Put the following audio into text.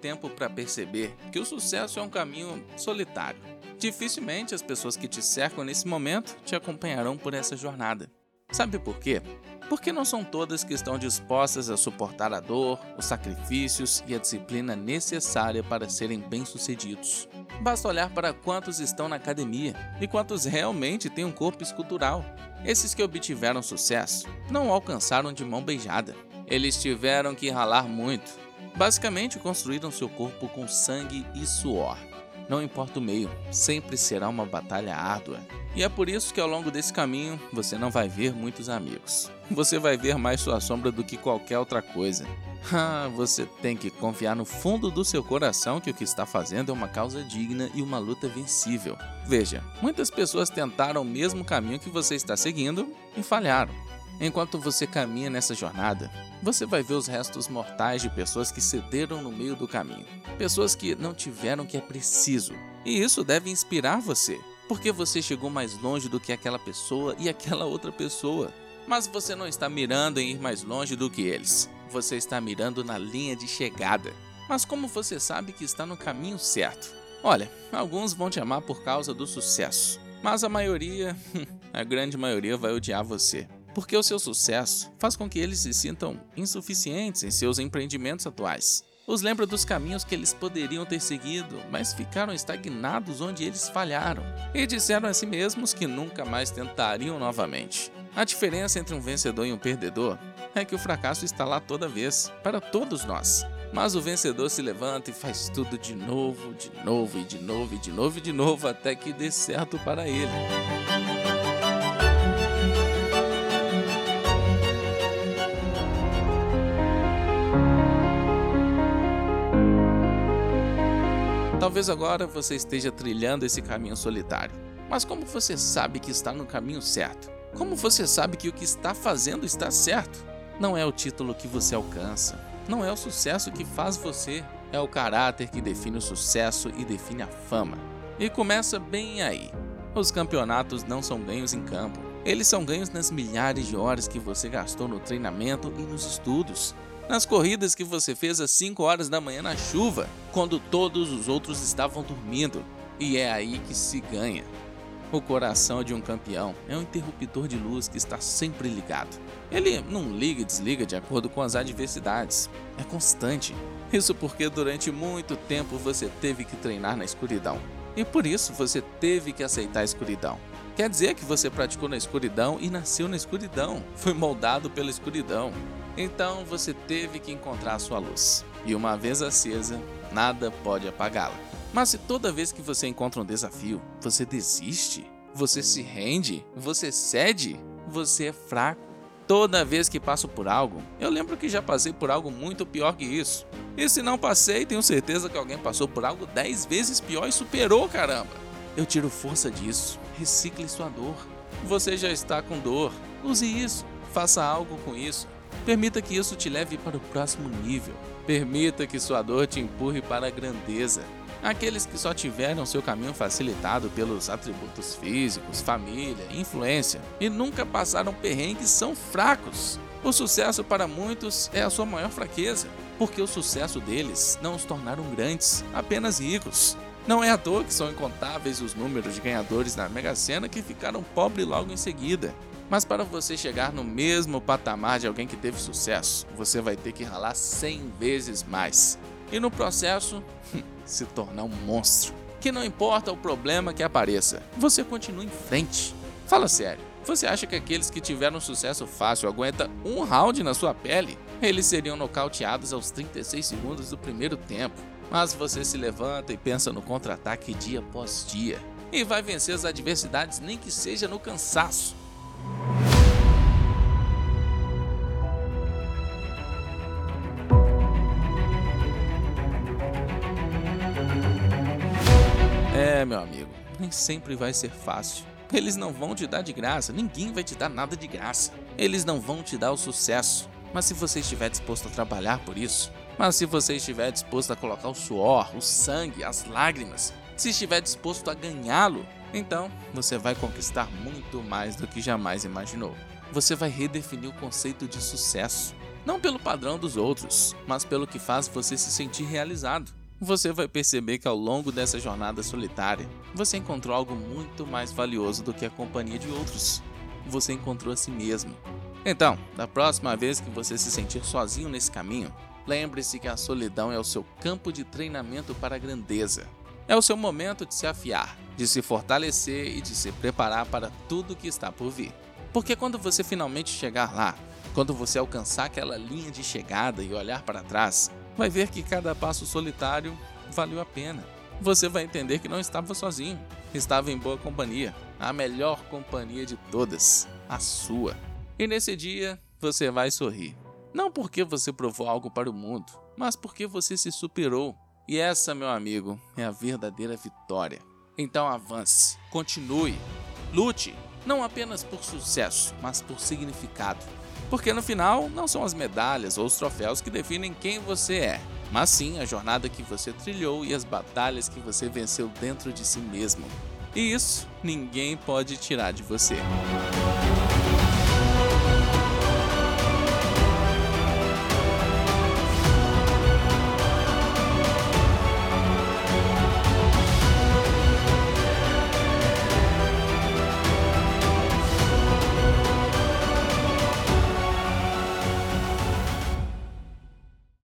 tempo para perceber que o sucesso é um caminho solitário. Dificilmente as pessoas que te cercam nesse momento te acompanharão por essa jornada. Sabe por quê? Porque não são todas que estão dispostas a suportar a dor, os sacrifícios e a disciplina necessária para serem bem-sucedidos. Basta olhar para quantos estão na academia e quantos realmente têm um corpo escultural. Esses que obtiveram sucesso não alcançaram de mão beijada. Eles tiveram que ralar muito. Basicamente, construíram seu corpo com sangue e suor. Não importa o meio, sempre será uma batalha árdua. E é por isso que ao longo desse caminho você não vai ver muitos amigos. Você vai ver mais sua sombra do que qualquer outra coisa. Ah, você tem que confiar no fundo do seu coração que o que está fazendo é uma causa digna e uma luta vencível. Veja, muitas pessoas tentaram o mesmo caminho que você está seguindo e falharam. Enquanto você caminha nessa jornada, você vai ver os restos mortais de pessoas que cederam no meio do caminho, pessoas que não tiveram o que é preciso. E isso deve inspirar você, porque você chegou mais longe do que aquela pessoa e aquela outra pessoa. Mas você não está mirando em ir mais longe do que eles. Você está mirando na linha de chegada. Mas como você sabe que está no caminho certo? Olha, alguns vão te amar por causa do sucesso, mas a maioria, a grande maioria, vai odiar você porque o seu sucesso faz com que eles se sintam insuficientes em seus empreendimentos atuais. Os lembra dos caminhos que eles poderiam ter seguido, mas ficaram estagnados onde eles falharam, e disseram a si mesmos que nunca mais tentariam novamente. A diferença entre um vencedor e um perdedor é que o fracasso está lá toda vez, para todos nós. Mas o vencedor se levanta e faz tudo de novo, de novo e de novo e de novo e de novo até que dê certo para ele. Talvez agora você esteja trilhando esse caminho solitário. Mas como você sabe que está no caminho certo? Como você sabe que o que está fazendo está certo? Não é o título que você alcança, não é o sucesso que faz você, é o caráter que define o sucesso e define a fama. E começa bem aí. Os campeonatos não são ganhos em campo, eles são ganhos nas milhares de horas que você gastou no treinamento e nos estudos nas corridas que você fez às 5 horas da manhã na chuva, quando todos os outros estavam dormindo. E é aí que se ganha. O coração de um campeão é um interruptor de luz que está sempre ligado. Ele não liga e desliga de acordo com as adversidades, é constante. Isso porque durante muito tempo você teve que treinar na escuridão. E por isso você teve que aceitar a escuridão. Quer dizer que você praticou na escuridão e nasceu na escuridão, foi moldado pela escuridão. Então você teve que encontrar sua luz. E uma vez acesa, nada pode apagá-la. Mas se toda vez que você encontra um desafio, você desiste, você se rende, você cede, você é fraco. Toda vez que passo por algo, eu lembro que já passei por algo muito pior que isso. E se não passei, tenho certeza que alguém passou por algo 10 vezes pior e superou, caramba. Eu tiro força disso. Recicle sua dor. Você já está com dor. Use isso. Faça algo com isso. Permita que isso te leve para o próximo nível. Permita que sua dor te empurre para a grandeza. Aqueles que só tiveram seu caminho facilitado pelos atributos físicos, família, influência e nunca passaram perrengues são fracos. O sucesso para muitos é a sua maior fraqueza, porque o sucesso deles não os tornaram grandes, apenas ricos. Não é à toa que são incontáveis os números de ganhadores na Mega Sena que ficaram pobres logo em seguida. Mas para você chegar no mesmo patamar de alguém que teve sucesso, você vai ter que ralar 100 vezes mais. E no processo, se tornar um monstro. Que não importa o problema que apareça, você continua em frente. Fala sério, você acha que aqueles que tiveram sucesso fácil aguentam um round na sua pele? Eles seriam nocauteados aos 36 segundos do primeiro tempo. Mas você se levanta e pensa no contra-ataque dia após dia. E vai vencer as adversidades, nem que seja no cansaço. É, meu amigo, nem sempre vai ser fácil. Eles não vão te dar de graça, ninguém vai te dar nada de graça. Eles não vão te dar o sucesso. Mas se você estiver disposto a trabalhar por isso, mas se você estiver disposto a colocar o suor, o sangue, as lágrimas, se estiver disposto a ganhá-lo, então você vai conquistar muito mais do que jamais imaginou. Você vai redefinir o conceito de sucesso. Não pelo padrão dos outros, mas pelo que faz você se sentir realizado. Você vai perceber que ao longo dessa jornada solitária, você encontrou algo muito mais valioso do que a companhia de outros. Você encontrou a si mesmo. Então, da próxima vez que você se sentir sozinho nesse caminho, lembre-se que a solidão é o seu campo de treinamento para a grandeza. É o seu momento de se afiar, de se fortalecer e de se preparar para tudo que está por vir. Porque quando você finalmente chegar lá, quando você alcançar aquela linha de chegada e olhar para trás, vai ver que cada passo solitário valeu a pena. Você vai entender que não estava sozinho, estava em boa companhia, a melhor companhia de todas, a sua. E nesse dia você vai sorrir. Não porque você provou algo para o mundo, mas porque você se superou. E essa, meu amigo, é a verdadeira vitória. Então avance, continue, lute, não apenas por sucesso, mas por significado. Porque no final, não são as medalhas ou os troféus que definem quem você é, mas sim a jornada que você trilhou e as batalhas que você venceu dentro de si mesmo. E isso ninguém pode tirar de você.